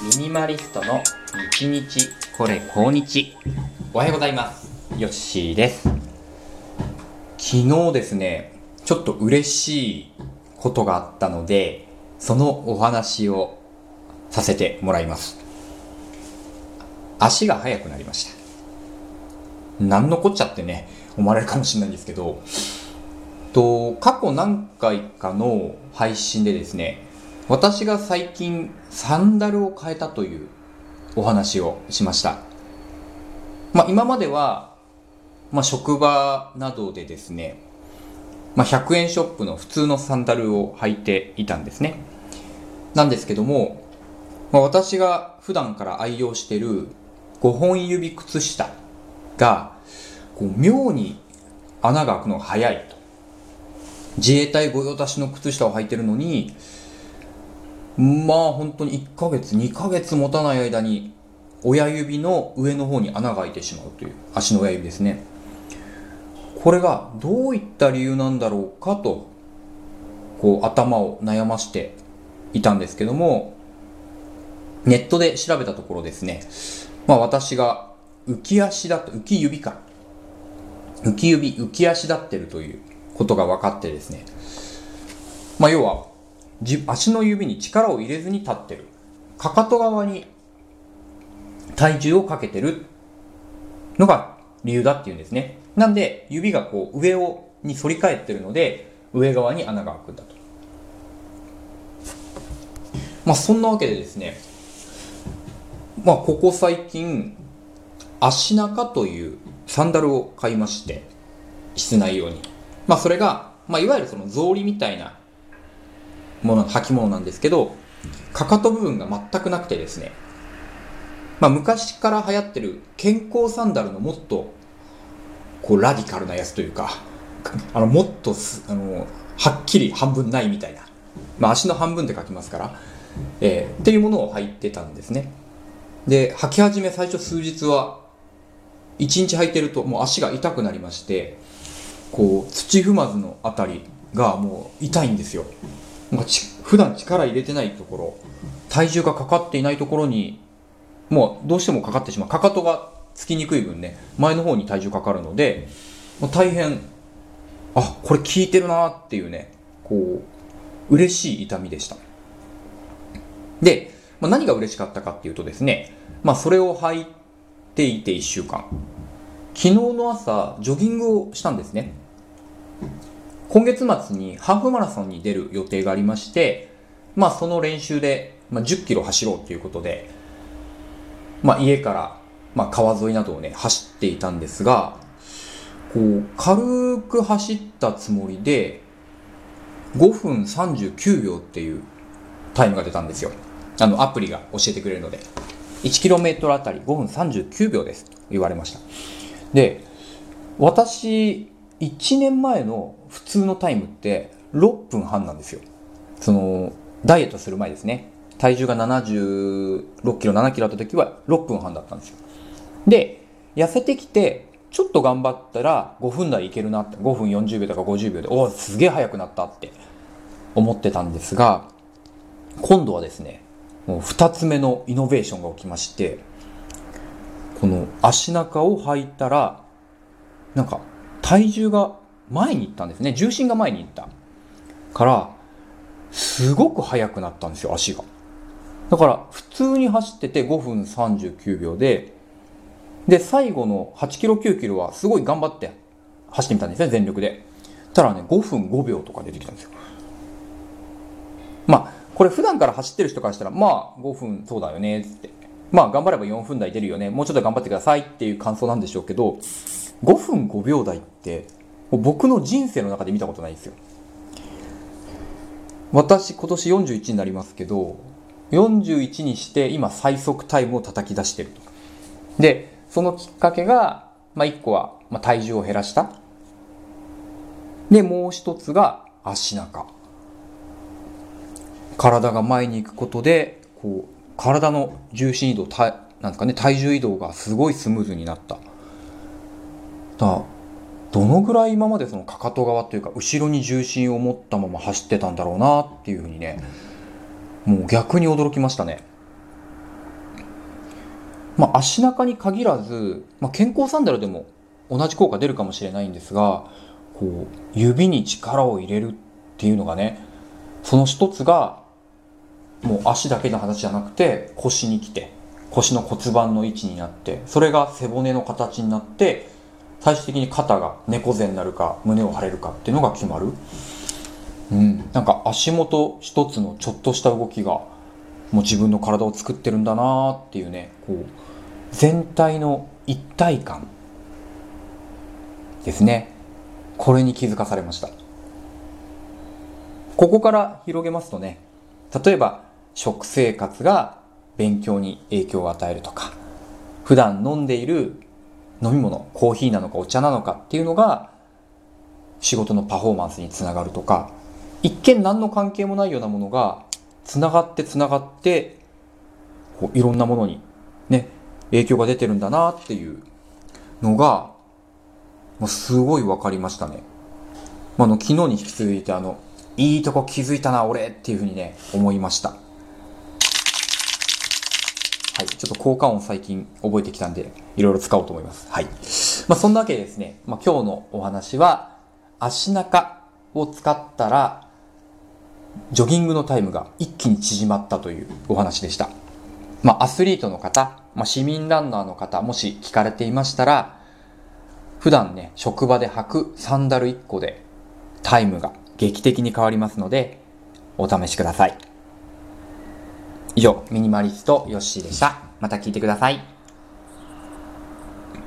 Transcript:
ミニマリストの日日。これ高日。おはようございます。ヨッシーです。昨日ですねちょっと嬉しいことがあったのでそのお話をさせてもらいます。足が速くなりました。何のこっちゃってね思われるかもしれないんですけどと過去何回かの配信でですね私が最近サンダルを変えたというお話をしました。まあ今までは、まあ職場などでですね、まあ100円ショップの普通のサンダルを履いていたんですね。なんですけども、まあ、私が普段から愛用している5本指靴下が、こう妙に穴が開くのが早いと。自衛隊御用達の靴下を履いてるのに、まあ本当に1ヶ月、2ヶ月持たない間に親指の上の方に穴が開いてしまうという足の親指ですね。これがどういった理由なんだろうかと、こう頭を悩ましていたんですけども、ネットで調べたところですね、まあ私が浮き足だと、浮き指か。浮き指、浮き足立ってるということが分かってですね、まあ要は足の指に力を入れずに立ってる。かかと側に体重をかけてるのが理由だっていうんですね。なんで、指がこう上をに反り返ってるので、上側に穴が開くんだと。まあそんなわけでですね、まあここ最近、足中というサンダルを買いまして、室内用に。まあそれが、まあいわゆるその草履みたいなもの、履物なんですけど、かかと部分が全くなくてですね、まあ昔から流行ってる健康サンダルのもっと、こうラディカルなやつというか、あの、もっとあの、はっきり半分ないみたいな。まあ足の半分って書きますから、えー、っていうものを履いてたんですね。で、履き始め最初数日は、一日履いてるともう足が痛くなりまして、こう、土踏まずのあたりがもう痛いんですよ。まあ、ち普段力入れてないところ体重がかかっていないところにもうどうしてもかかってしまう。かかとがつきにくい分ね前の方に体重かかるので、まあ、大変あこれ効いてるなっていうねこう嬉しい痛みでした。で、まあ、何が嬉しかったかっていうとですねまあそれを履いていて1週間。昨日の朝ジョギングをしたんですね。今月末にハーフマラソンに出る予定がありまして、まあその練習で、まあ、10キロ走ろうということで、まあ家から、まあ川沿いなどをね、走っていたんですが、こう、軽く走ったつもりで、5分39秒っていうタイムが出たんですよ。あの、アプリが教えてくれるので。1km あたり5分39秒ですと言われました。で、私、1年前の普通のタイムって6分半なんですよ。その、ダイエットする前ですね。体重が76キロ、7キロあった時は6分半だったんですよ。で、痩せてきて、ちょっと頑張ったら5分台いけるなって、5分40秒とか50秒で、おお、すげえ速くなったって思ってたんですが、今度はですね、もう2つ目のイノベーションが起きまして、この足中を履いたら、なんか体重が前に行ったんですね。重心が前に行った。から、すごく速くなったんですよ、足が。だから、普通に走ってて5分39秒で、で、最後の8キロ9キロはすごい頑張って走ってみたんですね、全力で。たらね、5分5秒とか出てきたんですよ。まあ、これ普段から走ってる人からしたら、まあ、5分そうだよね、つって。まあ、頑張れば4分台出るよね。もうちょっと頑張ってくださいっていう感想なんでしょうけど、5分5秒台って僕の人生の中で見たことないんですよ。私今年41になりますけど41にして今最速タイムを叩き出してる。でそのきっかけが、まあ、1個は、まあ、体重を減らした。でもう一つが足中。体が前に行くことでこう体の重心移動体なんですかね体重移動がすごいスムーズになった。だどのぐらい今までそのかかと側というか後ろに重心を持ったまま走ってたんだろうなっていうふうにねもう逆に驚きましたね。まあ、足中に限らず、まあ、健康サンダルでも同じ効果出るかもしれないんですが、こう、指に力を入れるっていうのがね、その一つが、もう足だけの話じゃなくて、腰に来て、腰の骨盤の位置になって、それが背骨の形になって、最終的に肩が猫背になるか、胸を張れるかっていうのが決まる。うん。なんか足元一つのちょっとした動きが、もう自分の体を作ってるんだなーっていうね、こう、全体の一体感ですね。これに気づかされました。ここから広げますとね、例えば食生活が勉強に影響を与えるとか、普段飲んでいる飲み物、コーヒーなのかお茶なのかっていうのが仕事のパフォーマンスにつながるとか、一見何の関係もないようなものがつながってつながってこういろんなものにね、影響が出てるんだなっていうのが、もうすごい分かりましたね。まあ、の、昨日に引き続いてあの、いいとこ気づいたな、俺っていうふうにね、思いました。はい。ちょっと効果音最近覚えてきたんで、いろいろ使おうと思います。はい。まあ、そんなわけでですね、まあ、今日のお話は、足中を使ったら、ジョギングのタイムが一気に縮まったというお話でした。まあ、アスリートの方、まあ、市民ランナーの方、もし聞かれていましたら、普段ね、職場で履くサンダル1個でタイムが劇的に変わりますので、お試しください。以上、ミニマリストヨッシーでした。また聞いてください。